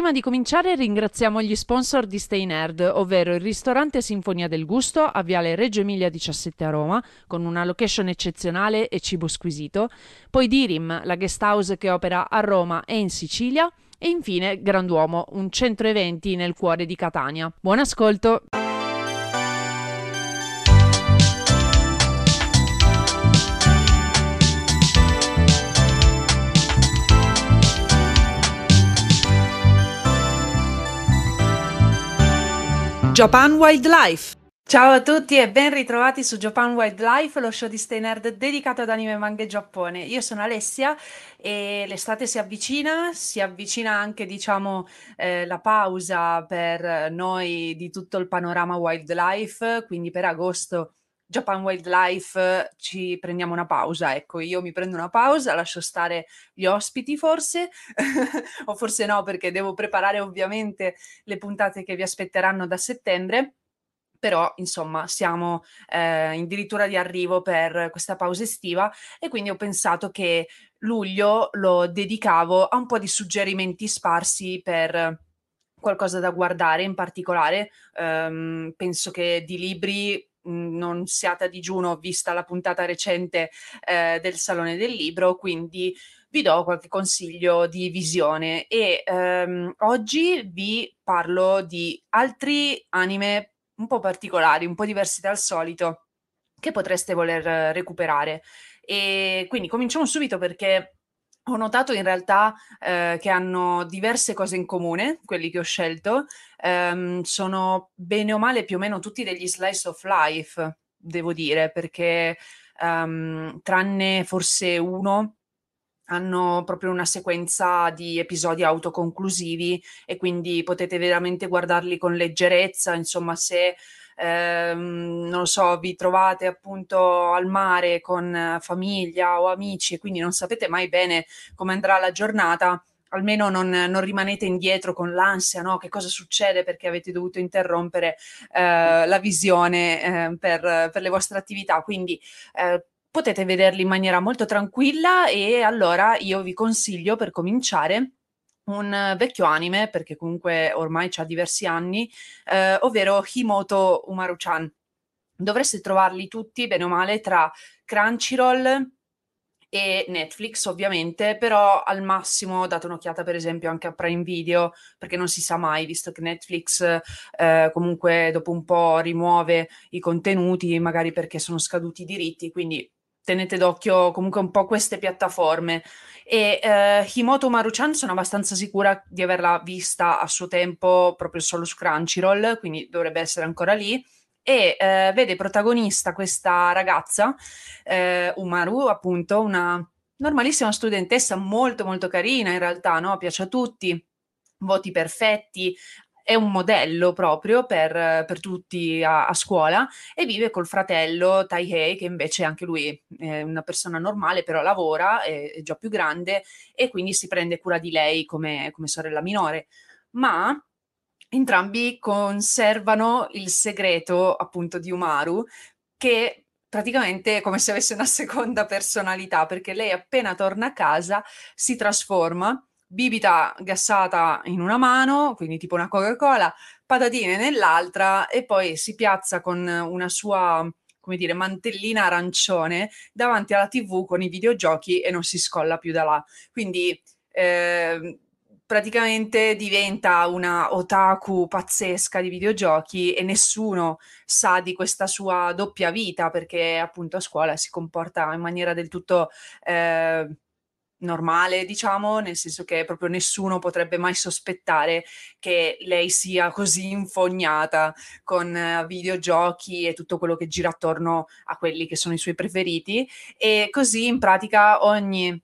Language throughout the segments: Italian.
Prima di cominciare ringraziamo gli sponsor di Stay Nerd, ovvero il ristorante Sinfonia del Gusto a Viale Reggio Emilia 17 a Roma, con una location eccezionale e cibo squisito, poi Dirim, la guest house che opera a Roma e in Sicilia, e infine Granduomo, un centro eventi nel cuore di Catania. Buon ascolto! Japan Wildlife. Ciao a tutti e ben ritrovati su Japan Wildlife, lo show di Stay Nerd dedicato ad anime, manga e Giappone. Io sono Alessia e l'estate si avvicina, si avvicina anche diciamo eh, la pausa per noi di tutto il panorama wildlife, quindi per agosto Japan Wildlife ci prendiamo una pausa, ecco, io mi prendo una pausa, lascio stare gli ospiti forse, o forse no perché devo preparare ovviamente le puntate che vi aspetteranno da settembre però insomma siamo eh, addirittura di arrivo per questa pausa estiva e quindi ho pensato che luglio lo dedicavo a un po' di suggerimenti sparsi per qualcosa da guardare in particolare. Um, penso che di libri non siate a digiuno vista la puntata recente eh, del Salone del Libro, quindi vi do qualche consiglio di visione e ehm, oggi vi parlo di altri anime un po' particolari, un po' diversi dal solito che potreste voler recuperare. E quindi cominciamo subito perché ho notato in realtà eh, che hanno diverse cose in comune, quelli che ho scelto, ehm, sono bene o male più o meno tutti degli slice of life, devo dire, perché um, tranne forse uno hanno proprio una sequenza di episodi autoconclusivi e quindi potete veramente guardarli con leggerezza, insomma se ehm, non so, vi trovate appunto al mare con famiglia o amici e quindi non sapete mai bene come andrà la giornata, almeno non, non, rimanete indietro con l'ansia, no? Che cosa succede perché avete dovuto interrompere eh, la visione eh, per, per, le vostre attività. Quindi eh, potete vederli in maniera molto tranquilla e allora io vi consiglio per cominciare un vecchio anime, perché comunque ormai ha diversi anni, eh, ovvero Himoto Umaru-chan. Dovreste trovarli tutti, bene o male, tra Crunchyroll, e Netflix ovviamente, però al massimo date un'occhiata per esempio anche a Prime Video, perché non si sa mai, visto che Netflix eh, comunque dopo un po' rimuove i contenuti, magari perché sono scaduti i diritti, quindi tenete d'occhio comunque un po' queste piattaforme. E eh, Himoto Maruchan sono abbastanza sicura di averla vista a suo tempo proprio solo su Crunchyroll, quindi dovrebbe essere ancora lì e eh, vede protagonista questa ragazza, eh, Umaru, appunto, una normalissima studentessa molto molto carina in realtà, no? piace a tutti, voti perfetti, è un modello proprio per, per tutti a, a, scuola e vive col fratello Taihei che invece anche lui è una persona normale però lavora, è, è già più grande e quindi si prende cura di lei come, come sorella minore. Ma entrambi conservano il segreto appunto di Umaru che praticamente è come se avesse una seconda personalità perché lei appena torna a casa si trasforma bibita gassata in una mano, quindi tipo una Coca-Cola, patatine nell'altra e poi si piazza con una sua come dire, mantellina arancione davanti alla TV con i videogiochi e non si scolla più da là. Quindi eh, praticamente diventa una otaku pazzesca di videogiochi e nessuno sa di questa sua doppia vita perché appunto a scuola si comporta in maniera del tutto eh, normale, diciamo, nel senso che proprio nessuno potrebbe mai sospettare che lei sia così infognata con uh, videogiochi e tutto quello che gira attorno a quelli che sono i suoi preferiti. E così in pratica ogni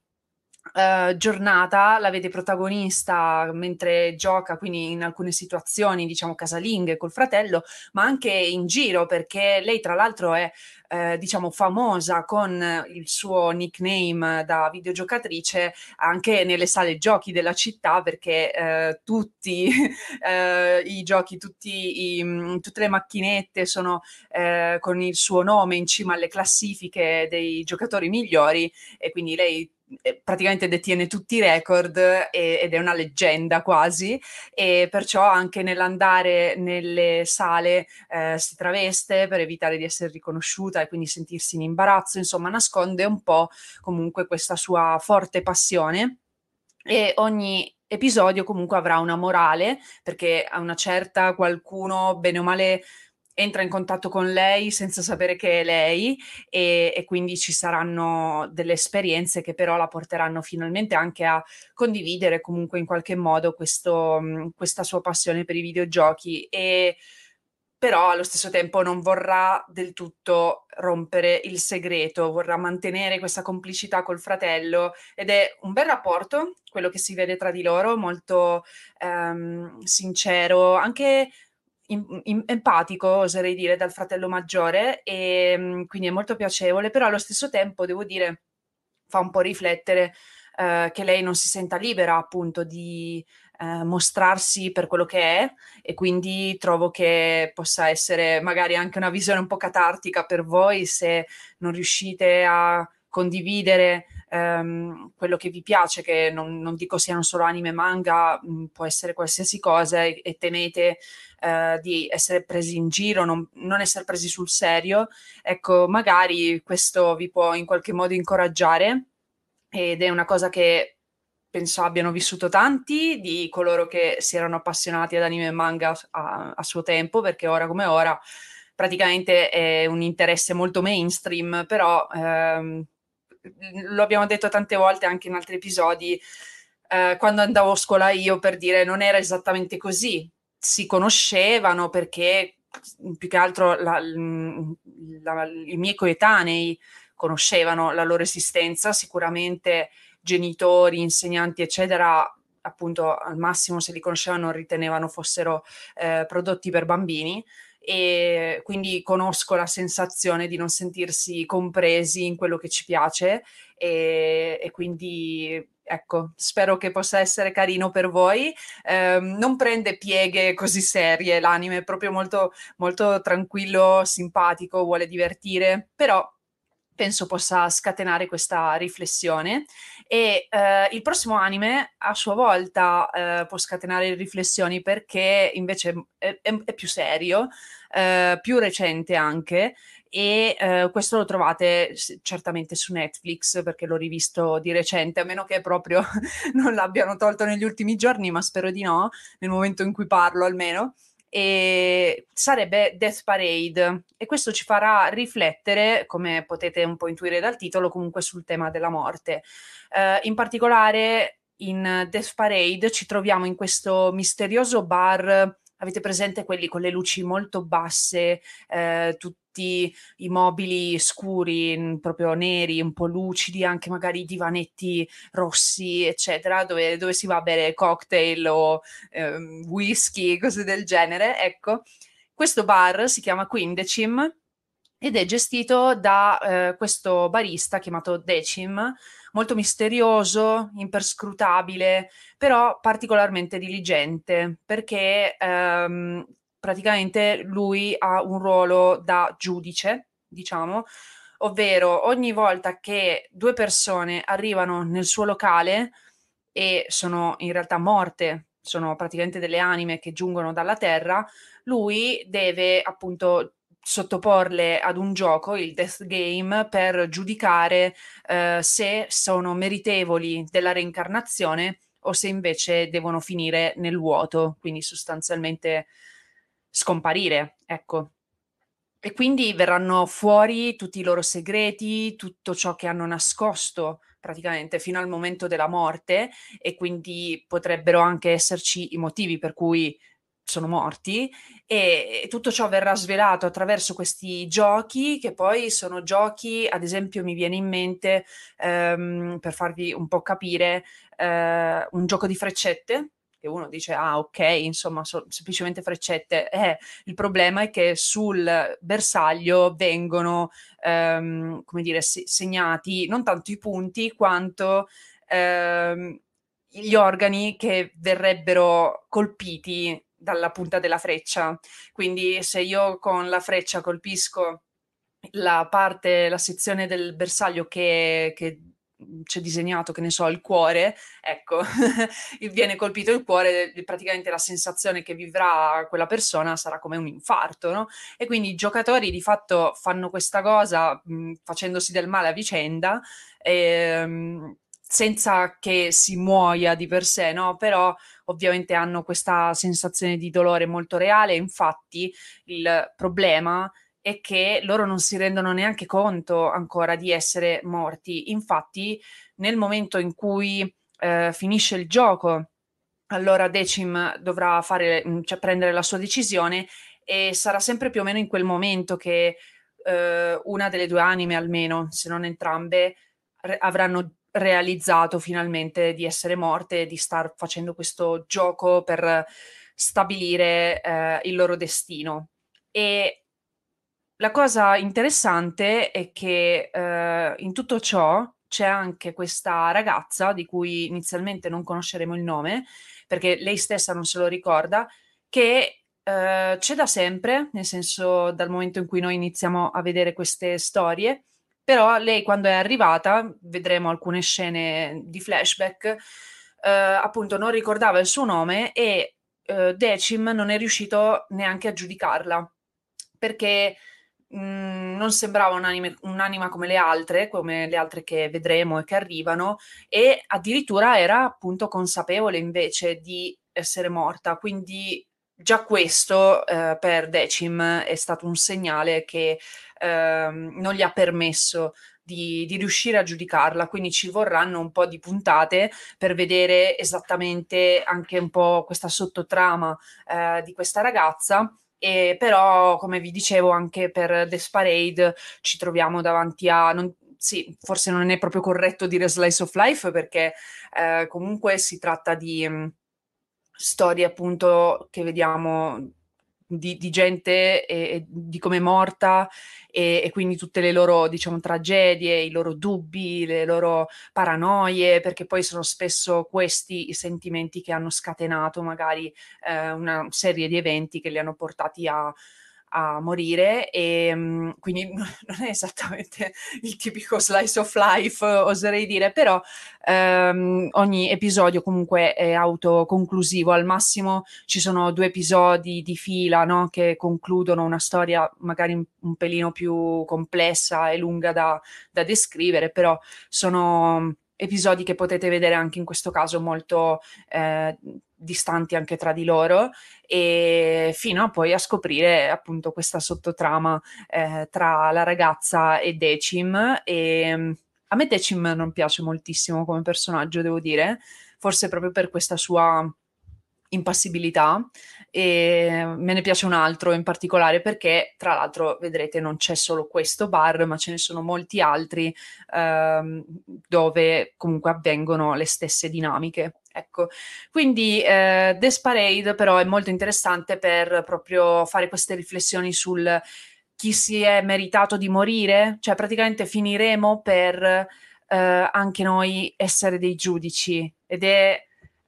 Uh, giornata la vede protagonista mentre gioca, quindi in alcune situazioni, diciamo, casalinghe col fratello, ma anche in giro, perché lei, tra l'altro, è eh, diciamo famosa con il suo nickname da videogiocatrice anche nelle sale giochi della città perché eh, tutti eh, i giochi, tutti i, mm, tutte le macchinette sono eh, con il suo nome in cima alle classifiche dei giocatori migliori e quindi lei praticamente detiene tutti i record e, ed è una leggenda quasi e perciò anche nell'andare nelle sale eh, si traveste per evitare di essere riconosciuta e quindi sentirsi in imbarazzo, insomma nasconde un po' comunque questa sua forte passione. E ogni episodio comunque avrà una morale perché a una certa qualcuno bene o male entra in contatto con lei senza sapere che è lei e, e, quindi ci saranno delle esperienze che però la porteranno finalmente anche a condividere comunque in qualche modo questo, questa sua passione per i videogiochi e però allo stesso tempo non vorrà del tutto rompere il segreto, vorrà mantenere questa complicità col fratello ed è un bel rapporto, quello che si vede tra di loro, molto ehm, sincero, anche empatico, oserei dire, dal fratello maggiore, e ehm, quindi è molto piacevole, però allo stesso tempo devo dire, fa un po' riflettere eh, che lei non si senta libera appunto di eh, mostrarsi per quello che è e quindi trovo che possa essere magari anche una visione un po' catartica per voi se non riuscite a condividere ehm, quello che vi piace, che non, non, dico siano solo anime manga, mh, può essere qualsiasi cosa e, e temete eh, di essere presi in giro, non, non, essere presi sul serio, ecco, magari questo vi può in qualche modo incoraggiare ed è una cosa che penso abbiano vissuto tanti di coloro che si erano appassionati ad anime e manga a, a suo tempo, perché ora come ora praticamente è un interesse molto mainstream, però ehm, lo abbiamo detto tante volte anche in altri episodi, eh, quando andavo a scuola io per dire non era esattamente così, si conoscevano perché più che altro la, la, i miei coetanei conoscevano la loro esistenza, sicuramente genitori, insegnanti, eccetera, appunto al massimo se li conoscevano ritenevano fossero eh, prodotti per bambini e quindi conosco la sensazione di non sentirsi compresi in quello che ci piace e, e quindi ecco, spero che possa essere carino per voi. Eh, non prende pieghe così serie, l'anime è proprio molto, molto tranquillo, simpatico, vuole divertire, però penso possa scatenare questa riflessione e eh, il prossimo anime a sua volta eh, può scatenare riflessioni perché invece è, è, è più serio, eh, più recente anche e eh, questo lo trovate certamente su Netflix perché l'ho rivisto di recente, a meno che proprio non l'abbiano tolto negli ultimi giorni, ma spero di no, nel momento in cui parlo almeno e sarebbe Death Parade e questo ci farà riflettere, come potete un po' intuire dal titolo, comunque sul tema della morte. Uh, in particolare in Death Parade ci troviamo in questo misterioso bar avete presente quelli con le luci molto basse, eh, tutti i mobili scuri, proprio neri, un po' lucidi, anche magari i divanetti rossi, eccetera, dove, dove si va a bere cocktail o eh, whisky, cose del genere. Ecco, questo bar si chiama Quindecim ed è gestito da eh, questo barista chiamato Decim, molto misterioso, imperscrutabile, però particolarmente diligente, perché ehm, praticamente lui ha un ruolo da giudice, diciamo, ovvero ogni volta che due persone arrivano nel suo locale e sono in realtà morte, sono praticamente delle anime che giungono dalla terra, lui deve appunto sottoporle ad un gioco, il Death Game, per giudicare eh, se sono meritevoli della reincarnazione o se invece devono finire nel vuoto, quindi sostanzialmente scomparire, ecco. E quindi verranno fuori tutti i loro segreti, tutto ciò che hanno nascosto praticamente fino al momento della morte e quindi potrebbero anche esserci i motivi per cui sono morti e tutto ciò verrà svelato attraverso questi giochi che poi sono giochi, ad esempio mi viene in mente, ehm, per farvi un po' capire, eh, un gioco di freccette che uno dice ah ok insomma sono semplicemente freccette eh, il problema è che sul bersaglio vengono ehm, come dire segnati non tanto i punti quanto ehm, gli organi che verrebbero colpiti dalla punta della freccia. Quindi se io con la freccia colpisco la parte, la sezione del bersaglio che, che c'è disegnato, che ne so, il cuore, ecco, viene colpito il cuore, praticamente la sensazione che vivrà quella persona sarà come un infarto, no? E quindi i giocatori di fatto fanno questa cosa mh, mhmm, facendosi del male a vicenda. Ehm, senza che si muoia di per sé, no? Però ovviamente hanno questa sensazione di dolore molto reale. Infatti, il problema è che loro non si rendono neanche conto ancora di essere morti. Infatti, nel momento in cui eh, finisce il gioco, allora Decim dovrà fare, mm, cioè prendere la sua decisione e sarà sempre più o meno in quel momento che eh, una delle due anime, almeno, se non entrambe, re- avranno realizzato finalmente di essere morte e di star facendo questo gioco per stabilire eh, il loro destino. E la cosa interessante è che eh, in tutto ciò c'è anche questa ragazza di cui inizialmente non conosceremo il nome, perché lei stessa non se lo ricorda, che eh, c'è da sempre, nel senso dal momento in cui noi iniziamo a vedere queste storie, però lei quando è arrivata, vedremo alcune scene di flashback, eh, appunto non ricordava il suo nome e eh, Decim non è riuscito neanche a giudicarla, perché mm, non sembrava un'anime, un'anima come le altre, come le altre che vedremo e che arrivano, e addirittura era appunto consapevole invece di essere morta, quindi già questo eh, per Decim è stato un segnale che eh, non gli ha permesso di, di, riuscire a giudicarla, quindi ci vorranno un po' di puntate per vedere esattamente anche un po' questa sottotrama eh, di questa ragazza. E però, come vi dicevo, anche per Desparade ci troviamo davanti a. Non, sì, forse non è proprio corretto dire slice of life perché eh, comunque si tratta di mh, storie appunto che vediamo di, di gente e, e, di come è morta e, e, quindi tutte le loro diciamo tragedie, i loro dubbi, le loro paranoie, perché poi sono spesso questi i sentimenti che hanno scatenato magari eh, una serie di eventi che li hanno portati a, a morire e um, quindi non è esattamente il tipico slice of life, oserei dire, però um, ogni episodio comunque è autoconclusivo, al massimo ci sono due episodi di fila no? che concludono una storia magari un, un pelino più complessa e lunga da, da descrivere, però sono episodi che potete vedere anche in questo caso molto eh, distanti anche tra di loro e fino a poi a scoprire appunto questa sottotrama eh, tra la ragazza e Decim. E mm, a me Decim non piace moltissimo come personaggio devo dire forse proprio per questa sua impassibilità e me ne piace un altro in particolare perché tra l'altro vedrete non c'è solo questo bar ma ce ne sono molti altri ehm, dove comunque avvengono le stesse dinamiche ecco quindi eh, Desparade però è molto interessante per proprio fare queste riflessioni sul chi si è meritato di morire. Cioè praticamente finiremo per eh, anche noi essere dei giudici. Ed è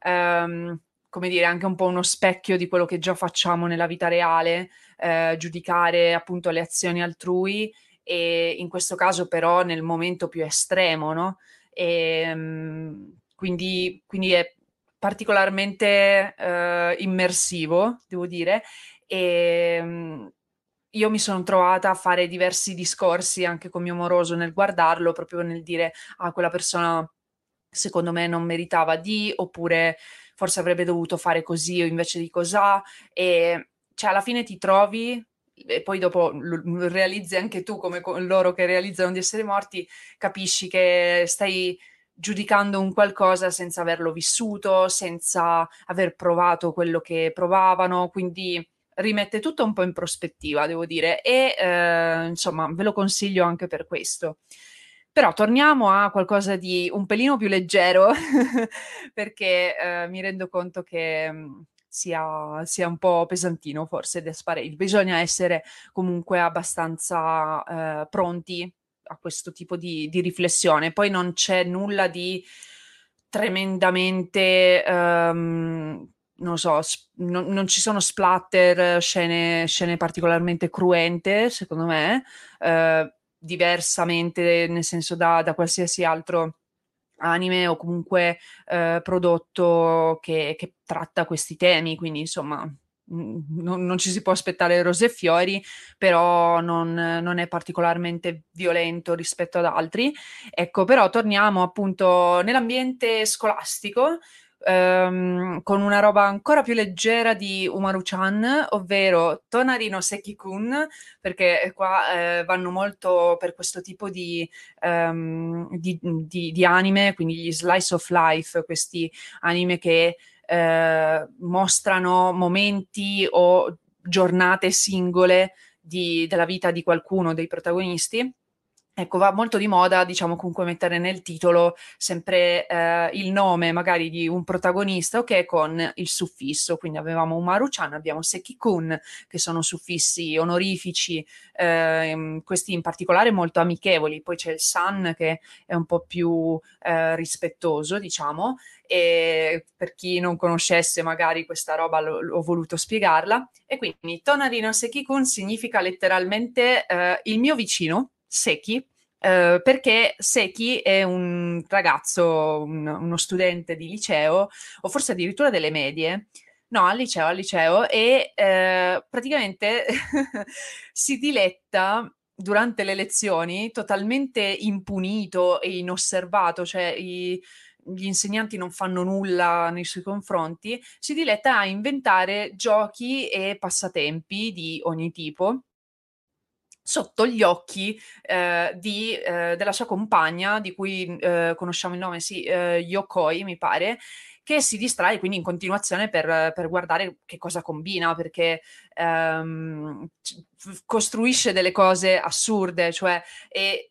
um, come dire, anche un po' uno specchio di quello che già facciamo nella vita reale, eh, giudicare appunto le azioni altrui. E in questo caso però nel momento più estremo, no? E, um, quindi, quindi, è particolarmente uh, immersivo, devo dire, e um, io mi sono trovata a fare diversi discorsi anche con mio moroso nel guardarlo, proprio nel dire, ah, quella persona secondo me non meritava di, oppure forse avrebbe dovuto fare così o invece di cos'ha e cioè alla fine ti trovi e poi dopo lo realizzi anche tu come loro che realizzano di essere morti, capisci che stai giudicando un qualcosa senza averlo vissuto, senza aver provato quello che provavano, quindi rimette tutto un po' in prospettiva, devo dire, e eh, insomma ve lo consiglio anche per questo. Però torniamo a qualcosa di un pelino più leggero, perché eh, mi rendo conto che mm, sia, sia, un po' pesantino forse Desparade. Bisogna essere comunque abbastanza eh, pronti a questo tipo di, di, riflessione. Poi non c'è nulla di tremendamente... Um, non so, sp- non, non, ci sono splatter, scene, scene particolarmente cruente, secondo me. Uh, diversamente, nel senso da, da qualsiasi altro anime o comunque eh, prodotto che, che, tratta questi temi, quindi insomma mm, non, non, ci si può aspettare rose e fiori, però non, non, è particolarmente violento rispetto ad altri. Ecco, però torniamo appunto nell'ambiente scolastico ehm, con una roba ancora più leggera di Umaru-chan, ovvero Tonarino Seki-kun, perché qua eh, vanno molto per questo tipo di, um, di, di, di, anime, quindi gli slice of life, questi anime che eh, mostrano momenti o giornate singole della vita di qualcuno dei protagonisti Ecco, va molto di moda, diciamo, comunque mettere nel titolo sempre eh, il nome magari di un protagonista, ok, con il suffisso. Quindi avevamo Umaru-chan, abbiamo Seki-kun, che sono suffissi onorifici, eh, questi in particolare molto amichevoli. Poi c'è il San, che è un po' più eh, rispettoso, diciamo. E per chi non conoscesse magari questa roba, l- ho voluto spiegarla. E quindi Tonarino Seki-kun significa letteralmente eh, il mio vicino Seki, Uh, perché Seki è un ragazzo, un, uno studente di liceo, o forse addirittura delle medie, no, al liceo, al liceo, e uh, praticamente si diletta durante le lezioni totalmente impunito e inosservato, cioè i, gli insegnanti non fanno nulla nei suoi confronti, si diletta a inventare giochi e passatempi di ogni tipo sotto gli occhi eh, di, eh, della sua compagna, di cui eh, conosciamo il nome, sì, eh, Yokoi, mi pare, che si distrae quindi in continuazione per, per guardare che cosa combina, perché ehm, costruisce delle cose assurde, cioè, e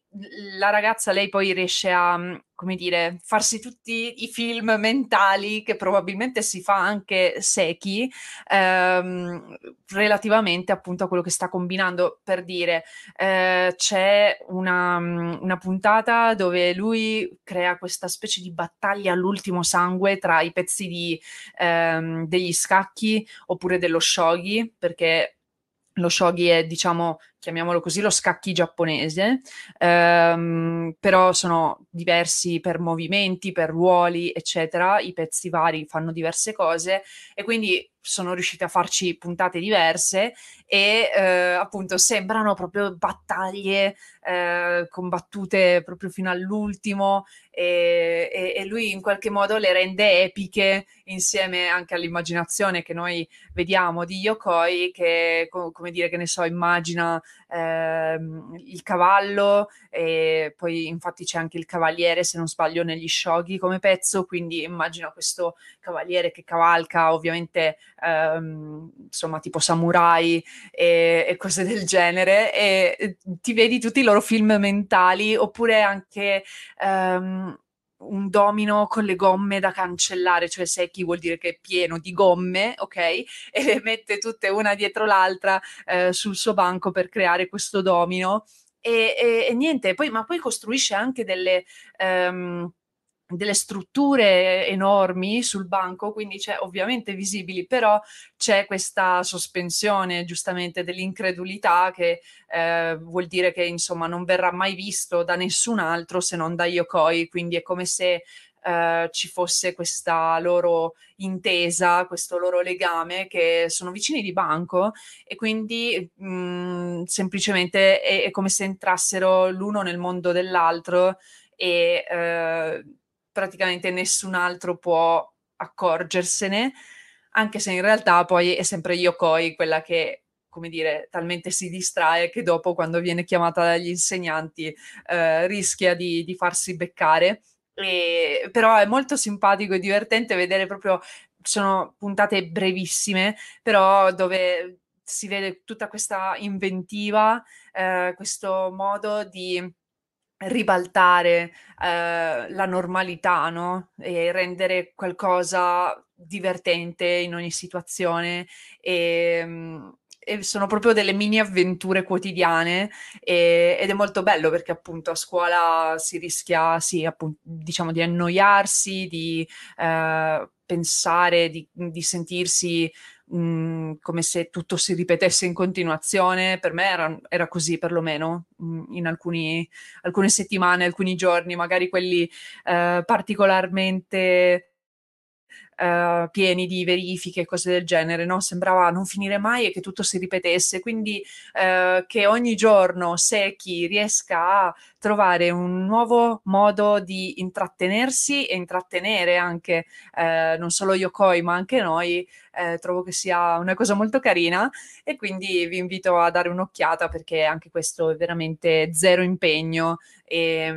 la ragazza, lei poi riesce a, mm, come dire, farsi tutti i film mentali che probabilmente si fa anche Seki ehm, relativamente appunto a quello che sta combinando. Per dire, eh, c'è una, mm, una, puntata dove lui crea questa specie di battaglia all'ultimo sangue tra i pezzi di, ehm, degli scacchi oppure dello shogi, perché lo shogi è, diciamo, chiamiamolo così, lo scacchi giapponese, ehm, però sono diversi per movimenti, per ruoli, eccetera. I pezzi vari fanno diverse cose e quindi sono riusciti a farci puntate diverse e eh, appunto sembrano proprio battaglie eh, combattute proprio fino all'ultimo e, e, e, lui in qualche modo le rende epiche insieme anche all'immaginazione che noi vediamo di Yokoi che co- come dire che ne so immagina ehm, il cavallo e poi infatti c'è anche il cavaliere se non sbaglio negli shoghi come pezzo quindi immagino questo cavaliere che cavalca ovviamente ehm, insomma tipo samurai e, e, cose del genere e ti vedi tutti i loro film mentali oppure anche ehm, un domino con le gomme da cancellare, cioè secchi vuol dire che è pieno di gomme, ok? E le mette tutte una dietro l'altra eh, sul suo banco per creare questo domino. E, e, e niente, poi, ma poi costruisce anche delle... Um, delle strutture enormi sul banco, quindi c'è ovviamente visibili, però c'è questa sospensione giustamente dell'incredulità che eh, vuol dire che insomma non verrà mai visto da nessun altro se non da Yokoi, quindi è come se eh, ci fosse questa loro intesa, questo loro legame che sono vicini di banco e quindi mh, mm, semplicemente è, è, come se entrassero l'uno nel mondo dell'altro e eh, praticamente nessun altro può accorgersene, anche se in realtà poi è sempre Yokoi quella che come dire, talmente si distrae che dopo, quando viene chiamata dagli insegnanti, eh, rischia di, di, farsi beccare. E, però è molto simpatico e divertente vedere proprio, sono puntate brevissime, però dove si vede tutta questa inventiva, eh, questo modo di ribaltare eh, la normalità, no? E rendere qualcosa divertente in ogni situazione e, mm, e sono proprio delle mini avventure quotidiane e, ed è molto bello perché appunto a scuola si rischia, sì, appunto, diciamo di annoiarsi, di eh, pensare, di, di sentirsi mh, mm, come se tutto si ripetesse in continuazione. Per me era, era così perlomeno mh, mm, in alcuni, alcune settimane, alcuni giorni, magari quelli eh, particolarmente Uh, pieni di verifiche e cose del genere, no? Sembrava non finire mai e che tutto si ripetesse. Quindi uh, che ogni giorno Seki riesca a trovare un nuovo modo di intrattenersi e intrattenere anche uh, non solo Yokoi, ma anche noi, trovo che sia una cosa molto carina e quindi vi invito a dare un'occhiata perché anche questo è veramente zero impegno e,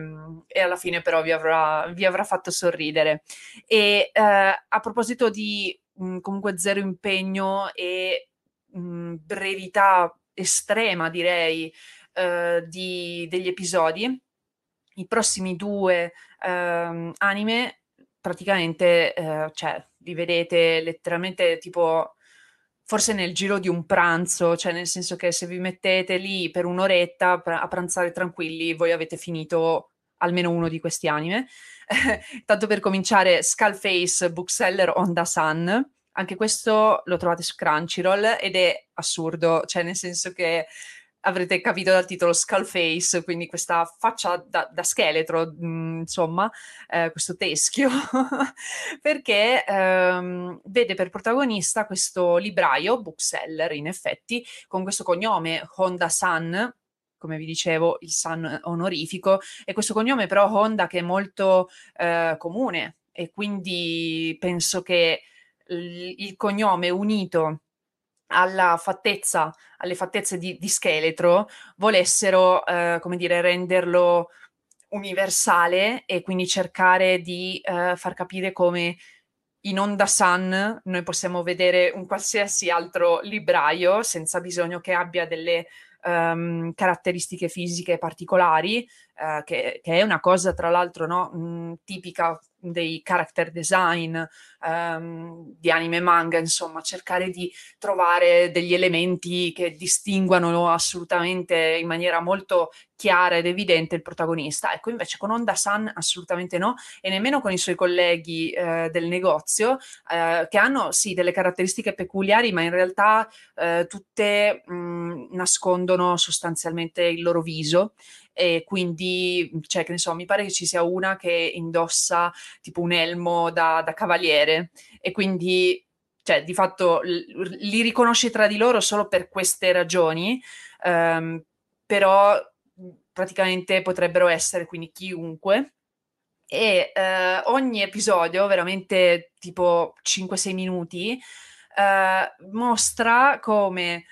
e alla fine però vi avrà, vi avrà fatto sorridere. E a proposito di mh, mhmm, comunque zero impegno e mh, mhmm, brevità estrema, direi, uh, di, degli episodi, i prossimi due uh, anime praticamente, uh, cioè, li vedete letteralmente tipo forse nel giro di un pranzo, cioè nel senso che se vi mettete lì per un'oretta a pranzare tranquilli, voi avete finito almeno uno di questi anime. Tanto per cominciare, Skullface Bookseller Honda Sun. Anche questo lo trovate su Crunchyroll ed è assurdo, cioè nel senso che avrete capito dal titolo Skullface, quindi questa faccia da, da scheletro, mh, mm, insomma, eh, questo teschio, perché ehm, vede per protagonista questo libraio, bookseller in effetti, con questo cognome Honda San, come vi dicevo, il San onorifico, e questo cognome però Honda che è molto eh, comune e quindi penso che il, il cognome unito alla fattezza, alle fattezze di, di scheletro volessero, eh, come dire, renderlo universale e quindi cercare di eh, far capire come in Onda Sun noi possiamo vedere un qualsiasi altro libraio senza bisogno che abbia delle um, caratteristiche fisiche particolari, uh, che, che, è una cosa tra l'altro no, mh, tipica dei character design um, di anime e manga, insomma, cercare di trovare degli elementi che distinguano assolutamente in maniera molto chiara ed evidente il protagonista. Ecco, invece con Honda San assolutamente no, e nemmeno con i suoi colleghi eh, del negozio, eh, che hanno sì delle caratteristiche peculiari, ma in realtà eh, tutte mh, nascondono sostanzialmente il loro viso e quindi, cioè, che ne so, mi pare che ci sia una che indossa tipo un elmo da, da cavaliere e quindi, cioè, di fatto li riconosci tra di loro solo per queste ragioni, um, però praticamente potrebbero essere quindi chiunque. E eh, ogni episodio, veramente tipo 5-6 minuti, eh, mostra come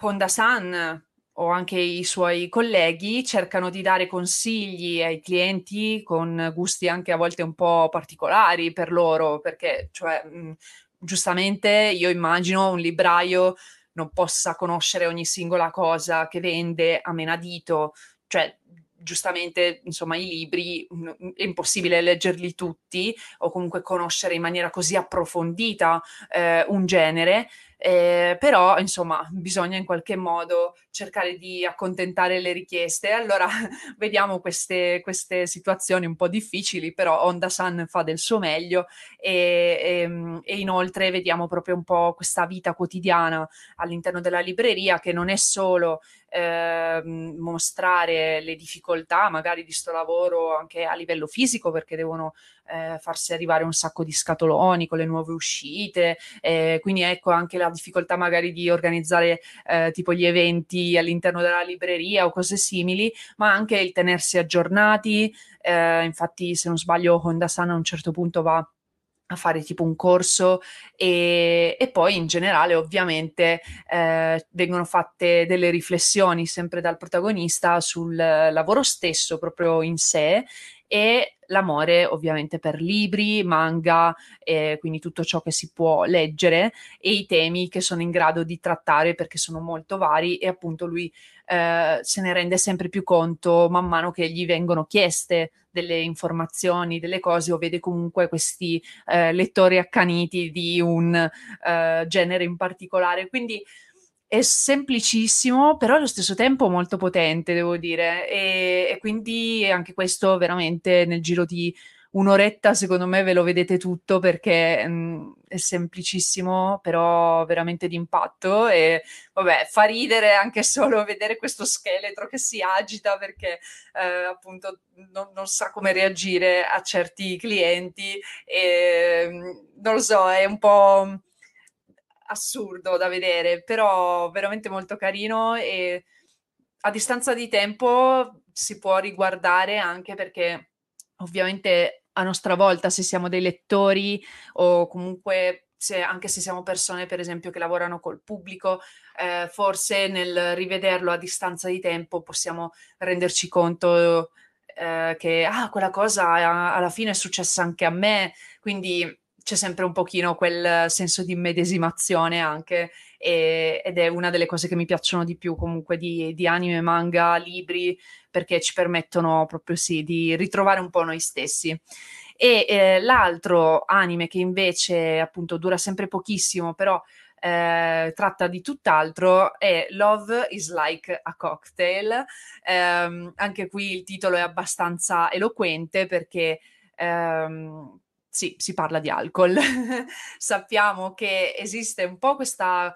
Honda San o anche i suoi colleghi cercano di dare consigli ai clienti con gusti anche a volte un po' particolari per loro, perché cioè, mh, giustamente io immagino un libraio non possa conoscere ogni singola cosa che vende a menadito, cioè giustamente, insomma, i libri è impossibile leggerli tutti o comunque conoscere in maniera così approfondita eh, un genere eh, però insomma bisogna in qualche modo cercare di accontentare le richieste. Allora vediamo queste, queste situazioni un po' difficili, però Honda San fa del suo meglio e, e, ehm, e, inoltre vediamo proprio un po' questa vita quotidiana all'interno della libreria che non è solo eh, mostrare le difficoltà magari di sto lavoro anche a livello fisico perché devono eh, farsi arrivare un sacco di scatoloni con le nuove uscite, eh, quindi ecco anche la difficoltà magari di organizzare eh, tipo gli eventi all'interno della libreria o cose simili, ma anche il tenersi aggiornati, eh, infatti se non sbaglio Honda San a un certo punto va a fare tipo un corso e, e poi in generale ovviamente eh, vengono fatte delle riflessioni sempre dal protagonista sul lavoro stesso proprio in sé e l'amore ovviamente per libri, manga, eh, quindi tutto ciò che si può leggere e i temi che sono in grado di trattare perché sono molto vari e appunto lui eh, se ne rende sempre più conto man mano che gli vengono chieste delle informazioni, delle cose o vede comunque questi eh, lettori accaniti di un eh, genere in particolare. Quindi è semplicissimo, però allo stesso tempo molto potente, devo dire. E, e, quindi anche questo veramente nel giro di un'oretta secondo me ve lo vedete tutto perché mh, mm, è semplicissimo, però veramente d'impatto e vabbè, fa ridere anche solo vedere questo scheletro che si agita perché eh, appunto non, non, sa come reagire a certi clienti e mm, non lo so, è un po' assurdo da vedere, però veramente molto carino e a distanza di tempo si può riguardare anche perché ovviamente a nostra volta se siamo dei lettori o comunque se, anche se siamo persone per esempio che lavorano col pubblico, eh, forse nel rivederlo a distanza di tempo possiamo renderci conto eh, che ah, quella cosa alla fine è successa anche a me, quindi c'è sempre un pochino quel senso di medesimazione anche e, ed è una delle cose che mi piacciono di più comunque di, di anime, manga, libri, perché ci permettono proprio sì di ritrovare un po' noi stessi. E eh, l'altro anime che invece appunto dura sempre pochissimo, però eh, tratta di tutt'altro è Love is like a cocktail. Eh, anche qui il titolo è abbastanza eloquente perché ehm, sì, si parla di alcol. Sappiamo che esiste un po' questa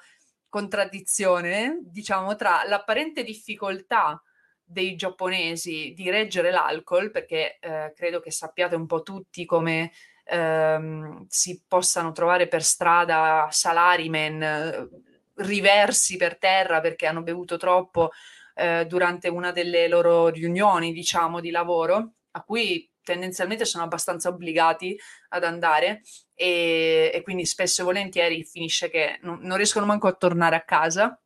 contraddizione, diciamo, tra l'apparente difficoltà dei giapponesi di reggere l'alcol, perché eh, credo che sappiate un po' tutti come ehm, si possano trovare per strada salarimen eh, riversi per terra perché hanno bevuto troppo eh, durante una delle loro riunioni, diciamo, di lavoro, a cui tendenzialmente sono abbastanza obbligati ad andare e, e quindi spesso e volentieri finisce che non, non riescono manco a tornare a casa.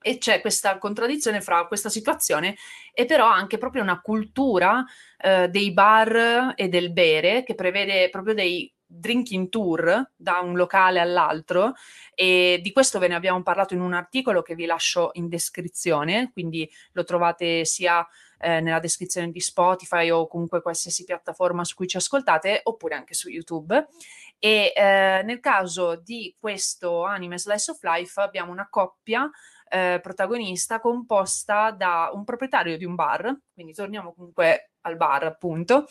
E c'è questa contraddizione fra questa situazione e però anche proprio una cultura eh, dei bar e del bere che prevede proprio dei drinking tour da un locale all'altro e di questo ve ne abbiamo parlato in un articolo che vi lascio in descrizione, quindi lo trovate sia eh, nella descrizione di Spotify o comunque qualsiasi piattaforma su cui ci ascoltate, oppure anche su YouTube. E eh, nel caso di questo anime Slice of Life abbiamo una coppia eh, protagonista composta da un proprietario di un bar, quindi torniamo comunque al bar appunto,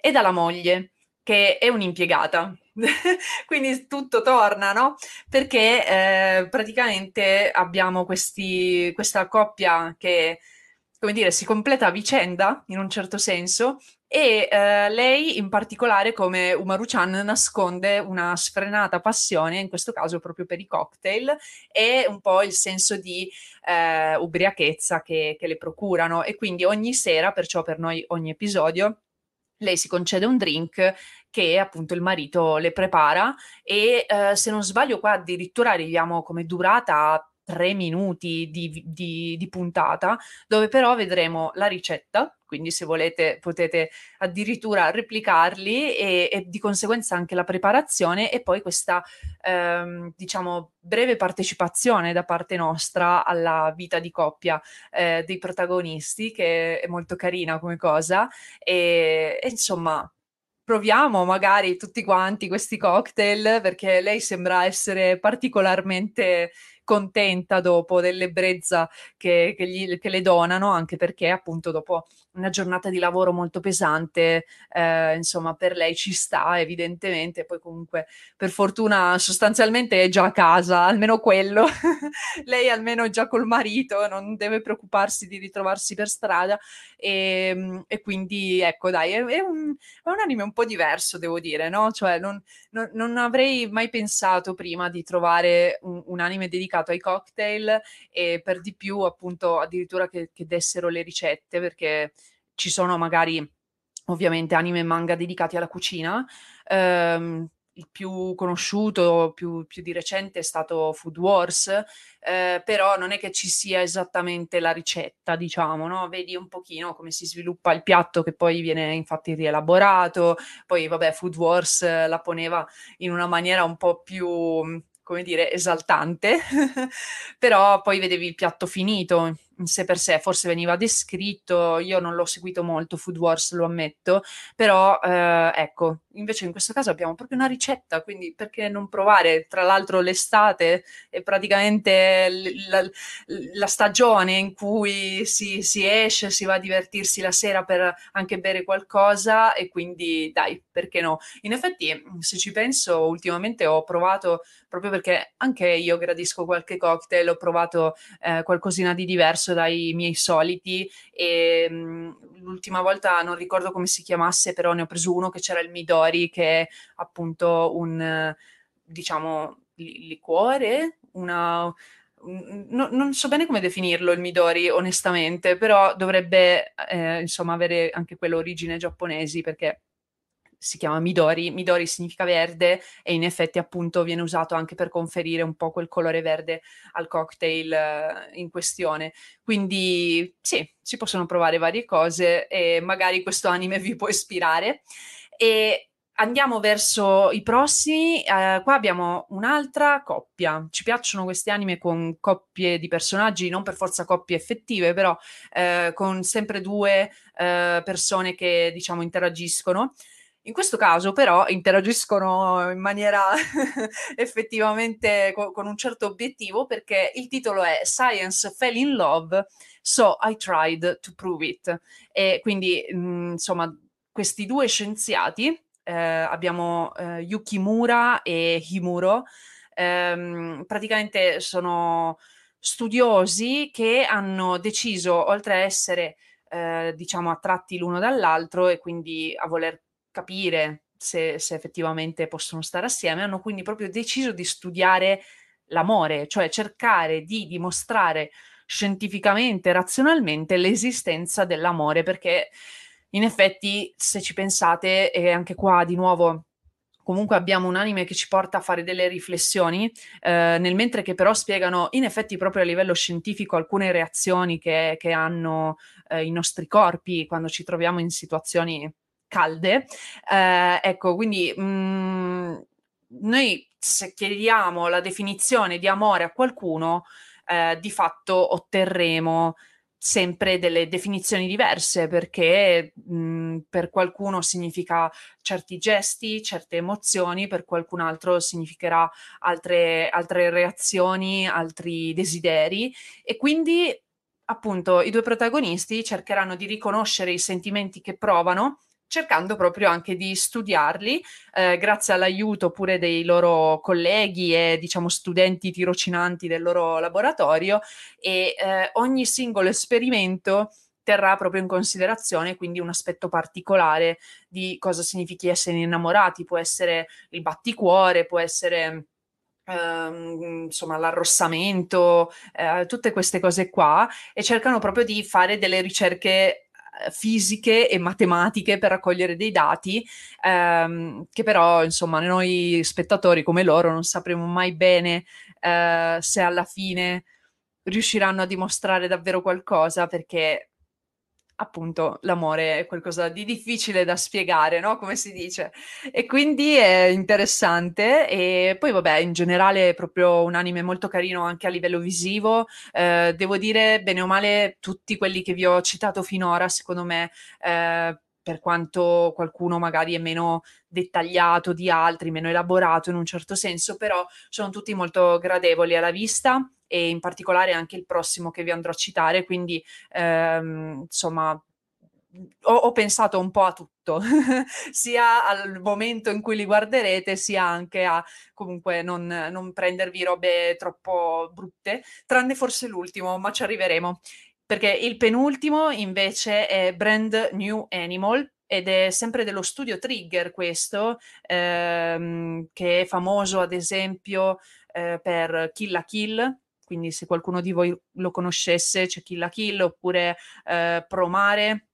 e dalla moglie che è un'impiegata. Quindi tutto torna, no? Perché eh, praticamente abbiamo questi, questa coppia che come dire, si completa a vicenda in un certo senso e eh, lei in particolare come Umaru-chan nasconde una sfrenata passione, in questo caso proprio per i cocktail e un po' il senso di eh, ubriachezza che, che le procurano. E quindi ogni sera, perciò per noi ogni episodio, lei si concede un drink che appunto il marito le prepara e eh, se non sbaglio qua addirittura arriviamo come durata tre minuti di, di, di, puntata, dove però vedremo la ricetta, quindi se volete potete addirittura replicarli e, e di conseguenza anche la preparazione e poi questa, ehm, diciamo, breve partecipazione da parte nostra alla vita di coppia eh, dei protagonisti, che è molto carina come cosa. E, e insomma proviamo magari tutti quanti questi cocktail perché lei sembra essere particolarmente contenta dopo dell'ebbrezza che, che, gli, che le donano, anche perché appunto dopo una giornata di lavoro molto pesante, eh, insomma, per lei ci sta evidentemente, poi comunque per fortuna sostanzialmente è già a casa, almeno quello, lei almeno è già col marito, non deve preoccuparsi di ritrovarsi per strada. E, ehm, e quindi ecco dai, è, è, un, è, un, anime un po' diverso devo dire, no? Cioè non, non, non avrei mai pensato prima di trovare un, un anime dedicato ai cocktail e per di più appunto addirittura che, che dessero le ricette perché ci sono magari ovviamente anime e manga dedicati alla cucina. Um, il più conosciuto, più, più, di recente è stato Food Wars, eh, però non è che ci sia esattamente la ricetta, diciamo, no? Vedi un pochino come si sviluppa il piatto che poi viene infatti rielaborato, poi vabbè Food Wars la poneva in una maniera un po' più come dire, esaltante, però poi vedevi il piatto finito, in sé per sé, forse veniva descritto, io non l'ho seguito molto, Food Wars lo ammetto, però eh, ecco, invece in questo caso abbiamo proprio una ricetta, quindi perché non provare? Tra l'altro l'estate è praticamente la, la stagione in cui si, si, esce, si va a divertirsi la sera per anche bere qualcosa e quindi dai, perché no? In effetti, se ci penso, ultimamente ho provato, proprio perché anche io gradisco qualche cocktail, ho provato eh, qualcosina di diverso dai miei soliti e mh, l'ultima volta non ricordo come si chiamasse, però ne ho preso uno che c'era il Midori, che è appunto un, diciamo, li- liquore, una... No, non so bene come definirlo il Midori, onestamente, però dovrebbe eh, insomma avere anche quello origine giapponesi perché si chiama Midori, Midori significa verde e in effetti appunto viene usato anche per conferire un po' quel colore verde al cocktail uh, in questione. Quindi sì, si possono provare varie cose e magari questo anime vi può ispirare. E andiamo verso i prossimi. Uh, qua abbiamo un'altra coppia. Ci piacciono questi anime con coppie di personaggi, non per forza coppie effettive, però uh, con sempre due uh, persone che diciamo interagiscono. In questo caso però interagiscono in maniera effettivamente co- con un certo obiettivo perché il titolo è Science Fell in Love, so I tried to prove it. E quindi mh, mm, insomma questi due scienziati, eh, abbiamo eh, Yukimura e Himuro, ehm, praticamente sono studiosi che hanno deciso, oltre a essere eh, diciamo attratti l'uno dall'altro e quindi a voler capire se, se effettivamente possono stare assieme, hanno quindi proprio deciso di studiare l'amore, cioè cercare di dimostrare scientificamente, razionalmente l'esistenza dell'amore, perché in effetti, se ci pensate, e anche qua di nuovo comunque abbiamo un anime che ci porta a fare delle riflessioni, eh, nel mentre che però spiegano in effetti proprio a livello scientifico alcune reazioni che, che hanno eh, i nostri corpi quando ci troviamo in situazioni calde. Eh, ecco, quindi mh, mm, noi se chiediamo la definizione di amore a qualcuno, eh, di fatto otterremo sempre delle definizioni diverse perché mh, mm, per qualcuno significa certi gesti, certe emozioni, per qualcun altro significherà altre, altre reazioni, altri desideri e quindi appunto i due protagonisti cercheranno di riconoscere i sentimenti che provano cercando proprio anche di studiarli, eh, grazie all'aiuto pure dei loro colleghi e diciamo studenti tirocinanti del loro laboratorio e eh, ogni singolo esperimento terrà proprio in considerazione quindi un aspetto particolare di cosa significhi essere innamorati, può essere il batticuore, può essere Uh, insomma l'arrossamento, uh, tutte queste cose qua e cercano proprio di fare delle ricerche fisiche e matematiche per raccogliere dei dati ehm, che però insomma noi spettatori come loro non sapremo mai bene eh, se alla fine riusciranno a dimostrare davvero qualcosa perché appunto l'amore è qualcosa di difficile da spiegare, no? Come si dice. E quindi è interessante e poi vabbè, in generale è proprio un anime molto carino anche a livello visivo. Eh, devo dire, bene o male, tutti quelli che vi ho citato finora, secondo me, eh, per quanto qualcuno magari è meno dettagliato di altri, meno elaborato in un certo senso, però sono tutti molto gradevoli alla vista e in particolare anche il prossimo che vi andrò a citare, quindi ehm, insomma ho, ho, pensato un po' a tutto, sia al momento in cui li guarderete, sia anche a comunque non, non prendervi robe troppo brutte, tranne forse l'ultimo, ma ci arriveremo. Perché il penultimo invece è Brand New Animal, ed è sempre dello studio Trigger questo, ehm, che è famoso ad esempio eh, per Kill la Kill, quindi se qualcuno di voi lo conoscesse c'è Kill la Kill oppure eh, Promare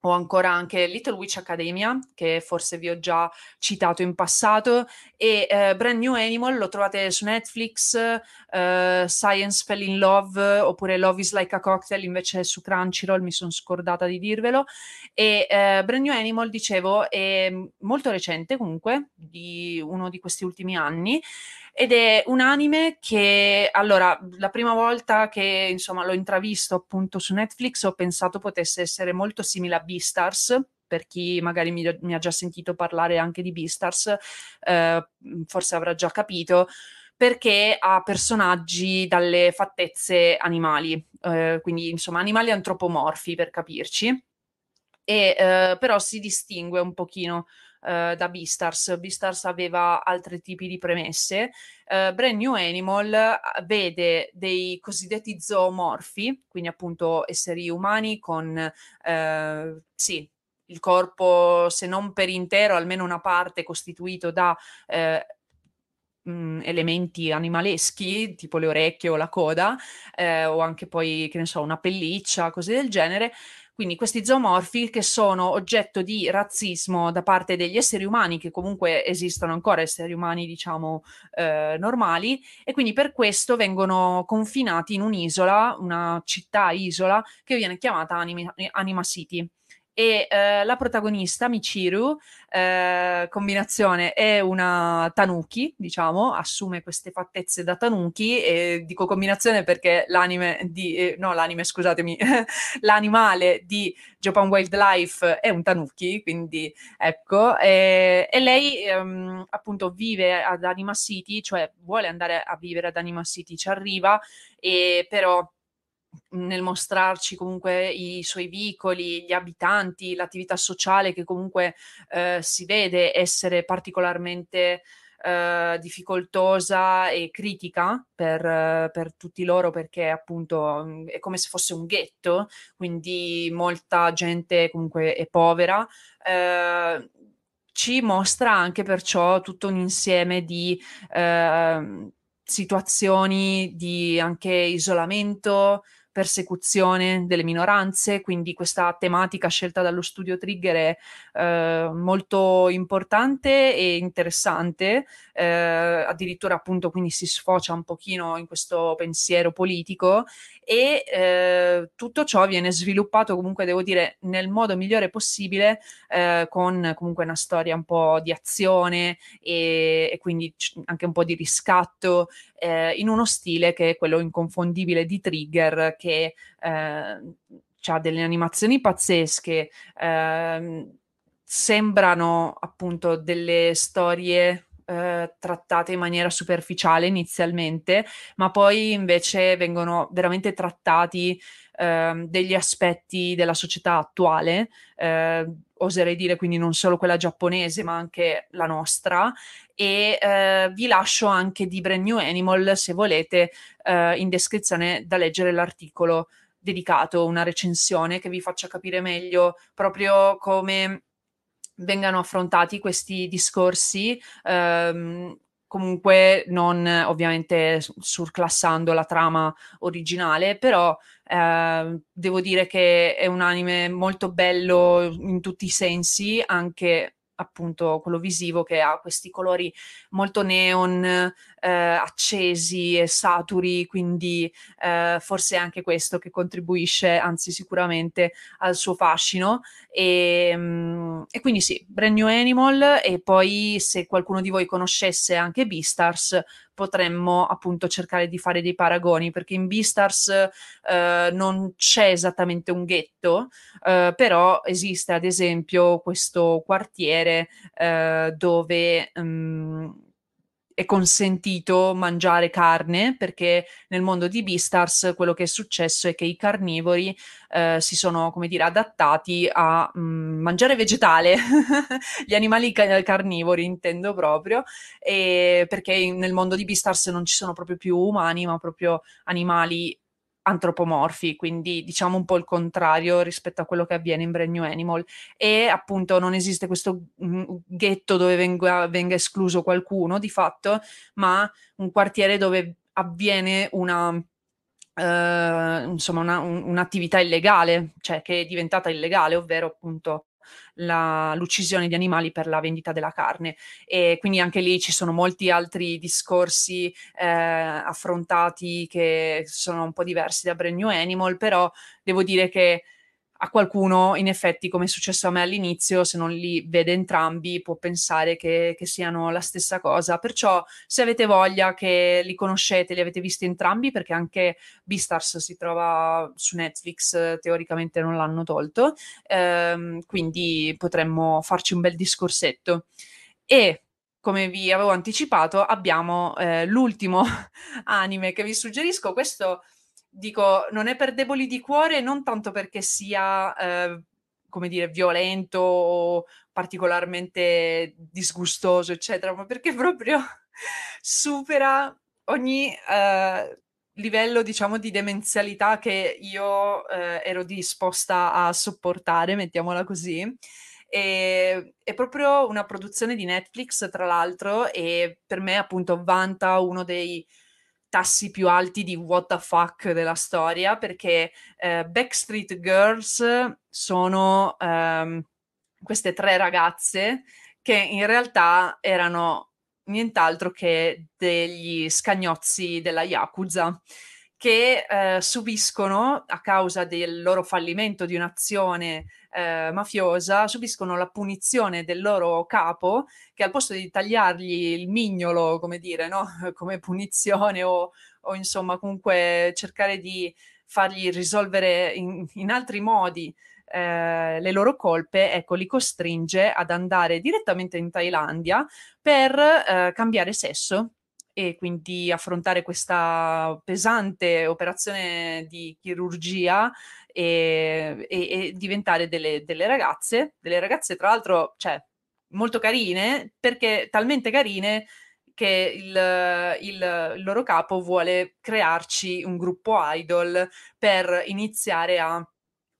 o ancora anche Little Witch Academia, che forse vi ho già citato in passato, e eh, Brand New Animal lo trovate su Netflix, eh, Science Fell in Love, oppure Love is Like a Cocktail, invece su Crunchyroll, mi sono scordata di dirvelo, e eh, Brand New Animal, dicevo, è molto recente comunque, di uno di questi ultimi anni, ed è un anime che, allora, la prima volta che insomma l'ho intravisto appunto su Netflix ho pensato potesse essere molto simile a Beastars, per chi magari mi, mi, ha già sentito parlare anche di Beastars, eh, forse avrà già capito, perché ha personaggi dalle fattezze animali, eh, quindi insomma animali antropomorfi per capirci, e, eh, però si distingue un pochino Uh, da Beastars. Beastars aveva altri tipi di premesse. Uh, Brand New Animal vede dei cosiddetti zoomorfi, quindi appunto esseri umani con uh, sì, il corpo, se non per intero, almeno una parte costituito da eh, mm, elementi animaleschi, tipo le orecchie o la coda, eh, o anche poi, che ne so, una pelliccia, cose del genere. Quindi questi zoomorfi che sono oggetto di razzismo da parte degli esseri umani, che comunque esistono ancora esseri umani, diciamo, eh, normali, e quindi per questo vengono confinati in un'isola, una città-isola, che viene chiamata Anima, Anima City e eh, la protagonista Michiru, eh, combinazione, è una tanuki, diciamo, assume queste fattezze da tanuki e dico combinazione perché l'anime di, eh, no l'anime scusatemi, l'animale di Japan Wildlife è un tanuki, quindi ecco, e, lei ehm, appunto vive ad Anima City, cioè vuole andare a vivere ad Anima City, ci arriva, e però nel mostrarci comunque i suoi vicoli, gli abitanti, l'attività sociale che comunque eh, si vede essere particolarmente eh, difficoltosa e critica per, eh, per, tutti loro perché appunto è come se fosse un ghetto, quindi molta gente comunque è povera. Eh, ci mostra anche perciò tutto un insieme di ehm, situazioni di anche isolamento, persecuzione delle minoranze, quindi questa tematica scelta dallo studio Trigger è eh, molto importante e interessante, eh, addirittura appunto quindi si sfocia un pochino in questo pensiero politico e eh, tutto ciò viene sviluppato comunque devo dire nel modo migliore possibile eh, con comunque una storia un po' di azione e, e quindi anche un po' di riscatto eh, in uno stile che è quello inconfondibile di Trigger che eh, ha delle animazioni pazzesche ehm, sembrano appunto delle storie eh, trattate in maniera superficiale inizialmente, ma poi invece vengono veramente trattati eh, degli aspetti della società attuale, eh, oserei dire quindi non solo quella giapponese, ma anche la nostra. E eh, vi lascio anche di Brand New Animal se volete eh, in descrizione da leggere l'articolo dedicato, una recensione che vi faccia capire meglio proprio come vengano affrontati questi discorsi. Ehm, comunque non ovviamente surclassando la trama originale, però eh, devo dire che è un anime molto bello in tutti i sensi, anche appunto quello visivo che ha questi colori molto neon eh, accesi e saturi, quindi eh, forse è anche questo che contribuisce, anzi sicuramente, al suo fascino. E, mm, e quindi sì, Brand New Animal e poi se qualcuno di voi conoscesse anche Beastars potremmo appunto cercare di fare dei paragoni perché in Beastars eh, non c'è esattamente un ghetto, eh, però esiste ad esempio questo quartiere eh, dove um, è consentito mangiare carne perché nel mondo di Beastars quello che è successo è che i carnivori eh, si sono, come dire, adattati a mh, mm, mangiare vegetale, gli animali ca- carnivori intendo proprio, perché nel mondo di Beastars non ci sono proprio più umani, ma proprio animali antropomorfi, quindi diciamo un po' il contrario rispetto a quello che avviene in Brand New Animal. E appunto non esiste questo mm, ghetto dove venga, venga escluso qualcuno di fatto, ma un quartiere dove avviene una Uh, insomma una, un, un'attività illegale, cioè che è diventata illegale, ovvero appunto la, l'uccisione di animali per la vendita della carne. E quindi anche lì ci sono molti altri discorsi eh, affrontati che sono un po' diversi da Brand New Animal, però devo dire che a qualcuno, in effetti, come è successo a me all'inizio, se non li vede entrambi, può pensare che, che, siano la stessa cosa. Perciò, se avete voglia che li conoscete, li avete visti entrambi, perché anche Beastars si trova su Netflix, teoricamente non l'hanno tolto, ehm, quindi potremmo farci un bel discorsetto. E come vi avevo anticipato, abbiamo eh, l'ultimo anime che vi suggerisco. Questo dico, non è per deboli di cuore, non tanto perché sia, eh, come dire, violento o particolarmente disgustoso, eccetera, ma perché proprio supera ogni eh, livello, diciamo, di demenzialità che io eh, ero disposta a sopportare, mettiamola così. E, è proprio una produzione di Netflix, tra l'altro, e per me appunto vanta uno dei tassi più alti di what the fuck della storia perché eh, Backstreet Girls sono ehm, queste tre ragazze che in realtà erano nient'altro che degli scagnozzi della Yakuza che eh, subiscono a causa del loro fallimento di un'azione eh, mafiosa, subiscono la punizione del loro capo che al posto di tagliargli il mignolo, come dire, no? come punizione o, o, insomma comunque cercare di fargli risolvere in, in altri modi eh, le loro colpe, ecco, li costringe ad andare direttamente in Thailandia per eh, cambiare sesso e quindi affrontare questa pesante operazione di chirurgia e, e, e diventare delle, delle, ragazze, delle ragazze tra l'altro, cioè, molto carine, perché talmente carine che il, il, il loro capo vuole crearci un gruppo idol per iniziare a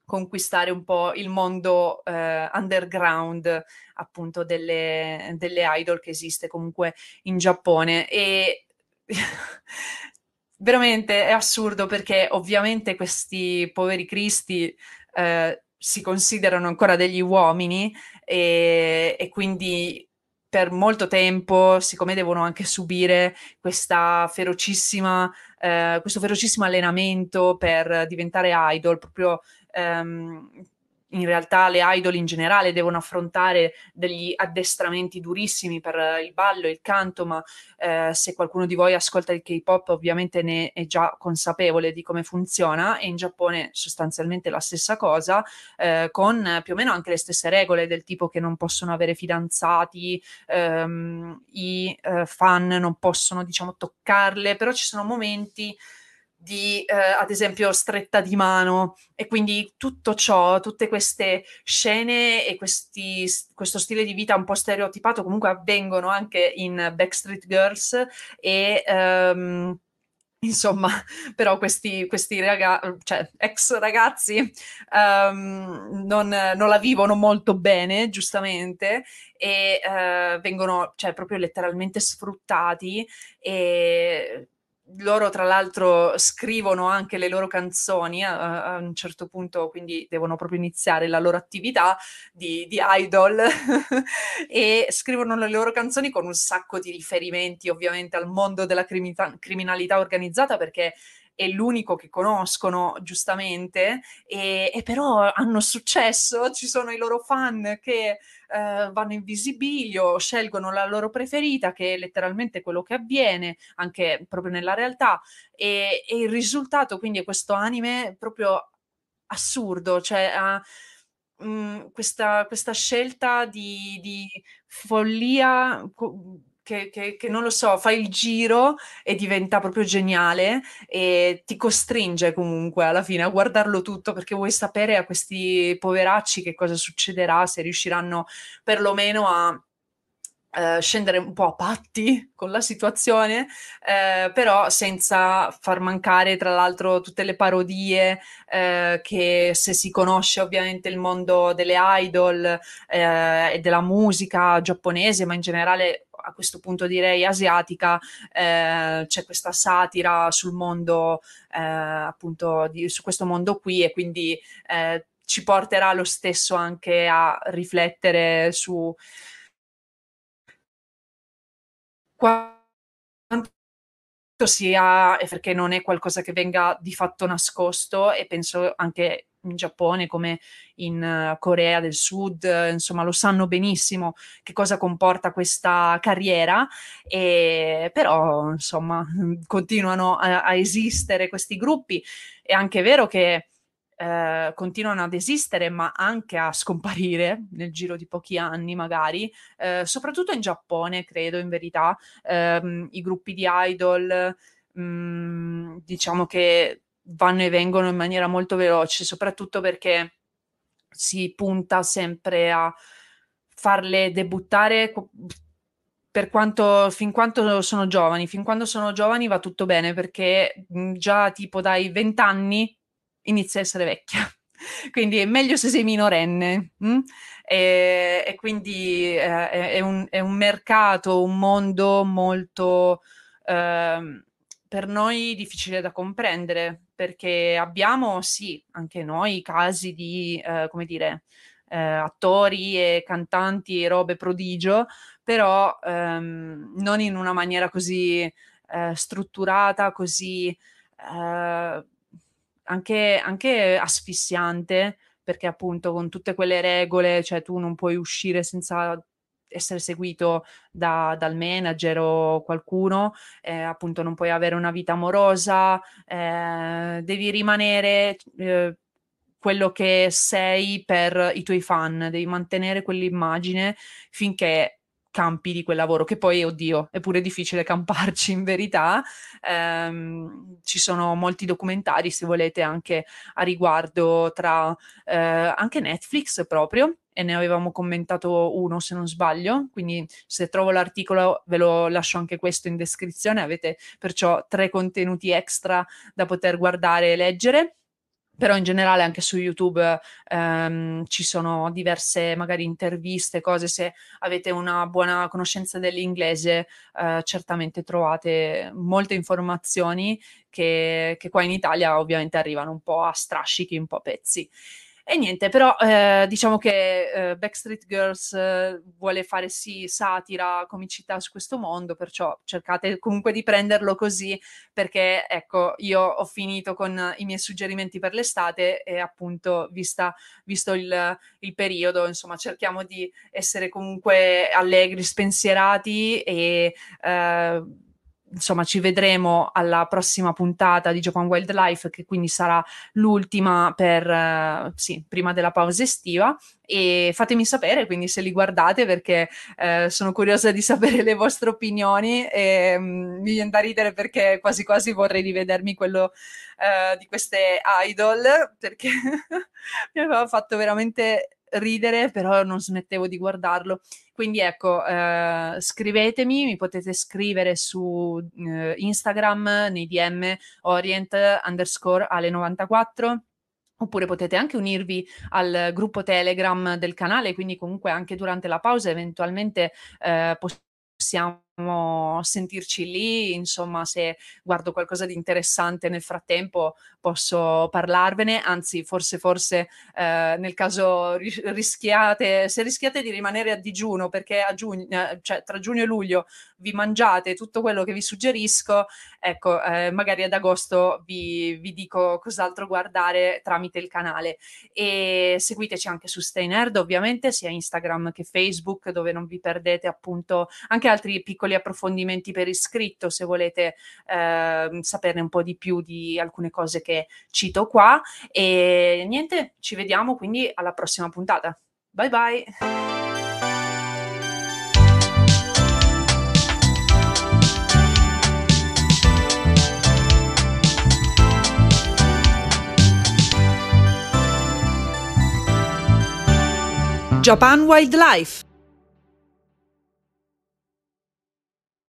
conquistare un po' il mondo eh, underground appunto delle, delle, idol che esiste comunque in Giappone. E veramente è assurdo perché ovviamente questi poveri cristi eh, si considerano ancora degli uomini e, e quindi per molto tempo, siccome devono anche subire ferocissima, eh, questo ferocissimo allenamento per diventare idol, proprio ehm, in realtà le idol in generale devono affrontare degli addestramenti durissimi per il ballo il canto, ma eh, se qualcuno di voi ascolta il K-pop ovviamente ne è già consapevole di come funziona e in Giappone sostanzialmente la stessa cosa, eh, con più o meno anche le stesse regole del tipo che non possono avere fidanzati, ehm, i eh, fan non possono diciamo toccarle, però ci sono momenti di, eh, ad esempio, stretta di mano. E quindi tutto ciò, tutte queste scene e questi, questo stile di vita un po' stereotipato comunque avvengono anche in Backstreet Girls e... Um, insomma, però questi, questi raga- cioè, ex ragazzi um, non, non, la vivono molto bene, giustamente, e uh, vengono cioè, proprio letteralmente sfruttati e loro tra l'altro scrivono anche le loro canzoni a, a, un certo punto, quindi devono proprio iniziare la loro attività di, di idol e scrivono le loro canzoni con un sacco di riferimenti ovviamente al mondo della criminalità organizzata perché è l'unico che conoscono giustamente e, e, però hanno successo, ci sono i loro fan che eh, vanno in visibilio, scelgono la loro preferita che è letteralmente quello che avviene anche proprio nella realtà e, e il risultato quindi è questo anime proprio assurdo, cioè uh, mh, questa, questa, scelta di, di follia co- che, che, che, non lo so, fa il giro e diventa proprio geniale e ti costringe comunque alla fine a guardarlo tutto perché vuoi sapere a questi poveracci che cosa succederà, se riusciranno perlomeno a Uh, scendere un po' a patti con la situazione, uh, però senza far mancare tra l'altro tutte le parodie uh, che se si conosce ovviamente il mondo delle idol e della musica giapponese, ma in generale a questo punto direi asiatica, eh, c'è questa satira sul mondo, eh, appunto, di, su questo mondo qui e quindi eh, ci porterà lo stesso anche a riflettere su quanto sia, perché non è qualcosa che venga di fatto nascosto e penso anche in Giappone come in uh, Corea del Sud, uh, insomma lo sanno benissimo che cosa comporta questa carriera, e, però insomma continuano a, a esistere questi gruppi. È anche vero che eh, continuano ad esistere, ma anche a scomparire nel giro di pochi anni, magari, eh, soprattutto in Giappone, credo, in verità, ehm, i gruppi di idol, mh, mm, diciamo che vanno e vengono in maniera molto veloce, soprattutto perché si punta sempre a farle debuttare per quanto, fin quanto sono giovani, fin quando sono giovani va tutto bene perché mhmm, già tipo dai 20 anni inizia a essere vecchia. quindi è meglio se sei minorenne. Hm? E, e, quindi eh, è, un, è, un, mercato, un mondo molto eh, per noi difficile da comprendere perché abbiamo sì anche noi casi di eh, come dire eh, attori e cantanti e robe prodigio però ehm, non in una maniera così eh, strutturata così eh, anche, anche asfissiante perché appunto con tutte quelle regole cioè tu non puoi uscire senza essere seguito da, dal manager o qualcuno, eh, appunto non puoi avere una vita amorosa, eh, devi rimanere eh, quello che sei per i tuoi fan, devi mantenere quell'immagine finché campi di quel lavoro, che poi, oddio, è pure difficile camparci in verità. Ehm, ci sono molti documentari, se volete, anche a riguardo tra eh, anche Netflix proprio, e ne avevamo commentato uno se non sbaglio, quindi se trovo l'articolo ve lo lascio anche questo in descrizione, avete perciò tre contenuti extra da poter guardare e leggere però in generale anche su YouTube ehm, ci sono diverse magari interviste, cose, se avete una buona conoscenza dell'inglese eh, certamente trovate molte informazioni che, che qua in Italia ovviamente arrivano un po' a strascichi, un po' a pezzi. E niente, però eh, diciamo che eh, Backstreet Girls eh, vuole fare sì satira, comicità su questo mondo, perciò cercate comunque di prenderlo così, perché ecco, io ho finito con i miei suggerimenti per l'estate e appunto vista, visto il, il periodo, insomma, cerchiamo di essere comunque allegri, spensierati e eh, insomma ci vedremo alla prossima puntata di Japan Wildlife che quindi sarà l'ultima per eh, sì, prima della pausa estiva. E fatemi sapere quindi se li guardate perché eh, sono curiosa di sapere le vostre opinioni e um, mi viene da ridere perché quasi quasi vorrei rivedermi quello eh, di queste idol perché mi aveva fatto veramente ridere, però non smettevo di guardarlo. Quindi ecco, eh, scrivetemi, mi potete scrivere su eh, Instagram nei DM orient underscore ale 94 oppure potete anche unirvi al gruppo Telegram del canale, quindi comunque anche durante la pausa eventualmente eh, possiamo sentirci lì, insomma, se guardo qualcosa di interessante nel frattempo posso parlarvene, anzi forse forse eh, nel caso rischiate, se rischiate di rimanere a digiuno perché a giugno, eh, cioè tra giugno e luglio vi mangiate tutto quello che vi suggerisco, ecco, eh, magari ad agosto vi, vi dico cos'altro guardare tramite il canale. E seguiteci anche su Stay Nerd ovviamente sia Instagram che Facebook dove non vi perdete appunto anche altri piccoli piccoli approfondimenti per iscritto se volete eh, saperne un po' di più di alcune cose che cito qua. E niente, ci vediamo quindi alla prossima puntata. Bye bye! Japan Wildlife